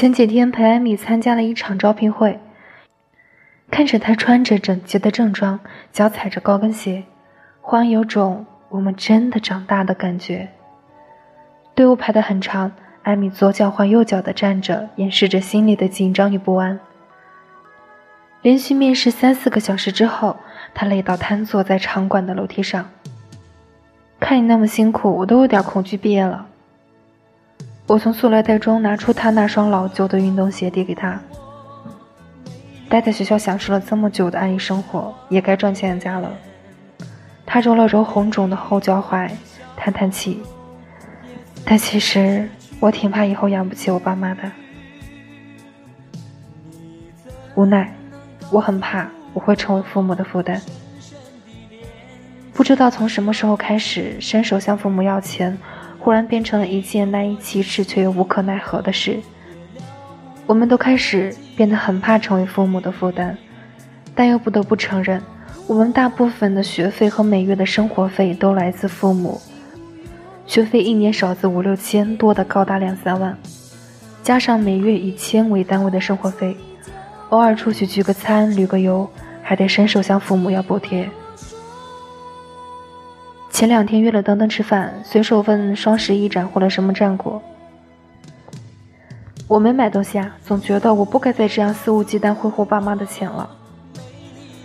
前几天陪艾米参加了一场招聘会，看着她穿着整洁的正装，脚踩着高跟鞋，忽然有种我们真的长大的感觉。队伍排得很长，艾米左脚换右脚的站着，掩饰着心里的紧张与不安。连续面试三四个小时之后，她累到瘫坐在场馆的楼梯上。看你那么辛苦，我都有点恐惧毕业了。我从塑料袋中拿出他那双老旧的运动鞋，递给他。待在学校享受了这么久的安逸生活，也该赚钱家了。他揉了揉红肿的后脚踝，叹叹气。但其实我挺怕以后养不起我爸妈的。无奈，我很怕我会成为父母的负担。不知道从什么时候开始，伸手向父母要钱。忽然变成了一件难以启齿却又无可奈何的事。我们都开始变得很怕成为父母的负担，但又不得不承认，我们大部分的学费和每月的生活费都来自父母。学费一年少则五六千，多的高达两三万，加上每月以千为单位的生活费，偶尔出去聚个餐、旅个游，还得伸手向父母要补贴。前两天约了登登吃饭，随手问双十一斩获了什么战果。我没买东西啊，总觉得我不该再这样肆无忌惮挥霍爸妈的钱了。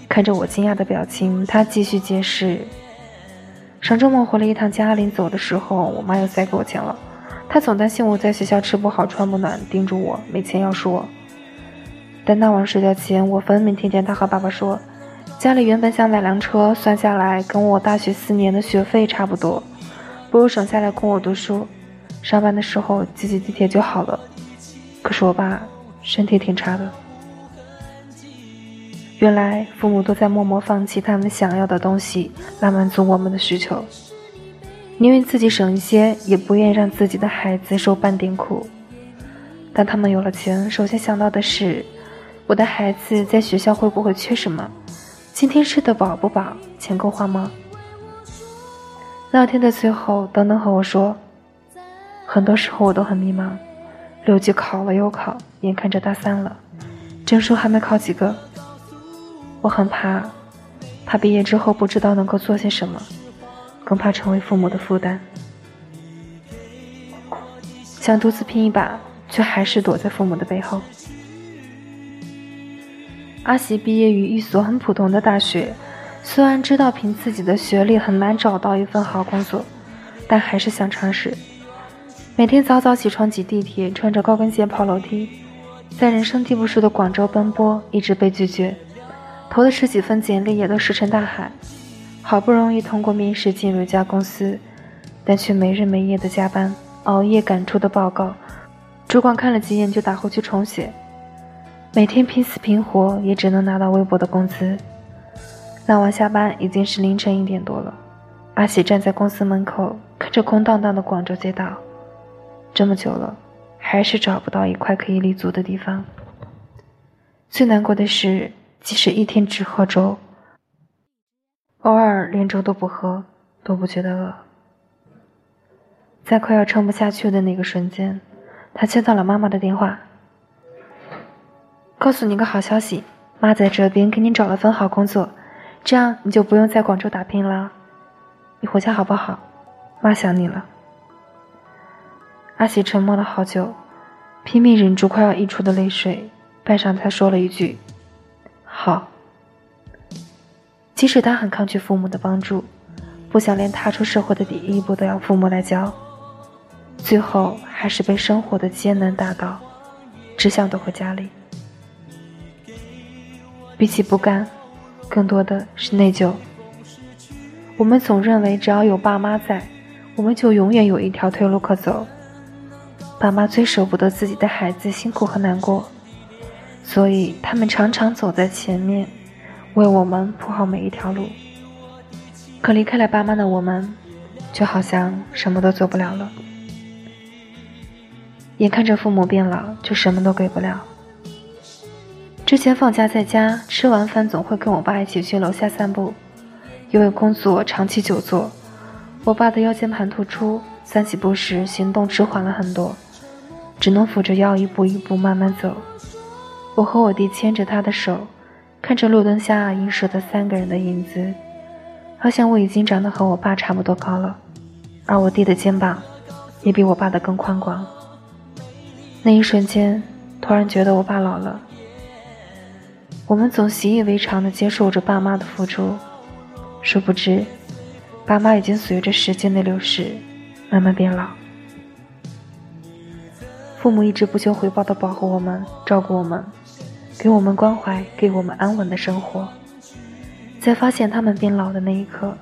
看着我惊讶的表情，他继续解释：上周末回了一趟家，临走的时候，我妈又塞给我钱了。她总担心我在学校吃不好穿不暖，叮嘱我没钱要说。但那晚睡觉前，我分明听见她和爸爸说。家里原本想买辆车，算下来跟我大学四年的学费差不多，不如省下来供我读书。上班的时候挤挤地铁就好了。可是我爸身体挺差的。原来父母都在默默放弃他们想要的东西来满足我们的需求，宁愿自己省一些，也不愿让自己的孩子受半点苦。但他们有了钱，首先想到的是，我的孩子在学校会不会缺什么？今天吃的饱不饱？钱够花吗？那天的最后，等等和我说，很多时候我都很迷茫。六级考了又考，眼看着大三了，证书还没考几个，我很怕，怕毕业之后不知道能够做些什么，更怕成为父母的负担。想独自拼一把，却还是躲在父母的背后。阿喜毕业于一所很普通的大学，虽然知道凭自己的学历很难找到一份好工作，但还是想尝试。每天早早起床挤地铁，穿着高跟鞋跑楼梯，在人生地不熟的广州奔波，一直被拒绝，投的十几份简历也都石沉大海。好不容易通过面试进入一家公司，但却没日没夜的加班，熬夜赶出的报告，主管看了几眼就打回去重写。每天拼死拼活，也只能拿到微薄的工资。那晚下班已经是凌晨一点多了，阿喜站在公司门口，看着空荡荡的广州街道，这么久了，还是找不到一块可以立足的地方。最难过的是，即使一天只喝粥，偶尔连粥都不喝，都不觉得饿。在快要撑不下去的那个瞬间，他接到了妈妈的电话。告诉你个好消息，妈在这边给你找了份好工作，这样你就不用在广州打拼了。你回家好不好？妈想你了。阿喜沉默了好久，拼命忍住快要溢出的泪水，半晌才说了一句：“好。”即使他很抗拒父母的帮助，不想连踏出社会的第一步都要父母来教，最后还是被生活的艰难打倒，只想躲回家里。比起不甘，更多的是内疚。我们总认为只要有爸妈在，我们就永远有一条退路可走。爸妈最舍不得自己的孩子辛苦和难过，所以他们常常走在前面，为我们铺好每一条路。可离开了爸妈的我们，就好像什么都做不了了。眼看着父母变老，就什么都给不了。之前放假在家，吃完饭总会跟我爸一起去楼下散步。因为工作长期久坐，我爸的腰间盘突出，散起步时行动迟缓了很多。只能扶着腰一步一步慢慢走。我和我弟牵着他的手，看着路灯下映射的三个人的影子，好像我已经长得和我爸差不多高了，而我弟的肩膀也比我爸的更宽广。那一瞬间，突然觉得我爸老了。我们总习以为常地接受着爸妈的付出，殊不知，爸妈已经随着时间的流逝，慢慢变老。父母一直不求回报地保护我们、照顾我们，给我们关怀，给我们安稳的生活。在发现他们变老的那一刻，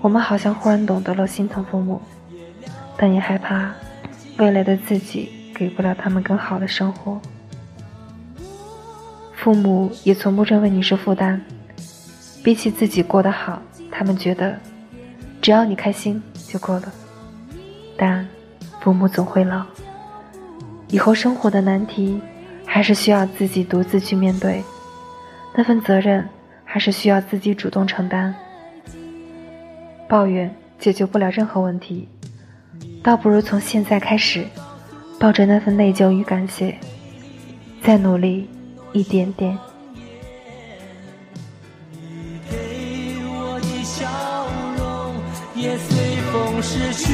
我们好像忽然懂得了心疼父母，但也害怕未来的自己给不了他们更好的生活。父母也从不认为你是负担，比起自己过得好，他们觉得只要你开心就够了。但父母总会老，以后生活的难题还是需要自己独自去面对，那份责任还是需要自己主动承担。抱怨解决不了任何问题，倒不如从现在开始，抱着那份内疚与感谢，再努力。一点点。你给我的笑容也随风逝去，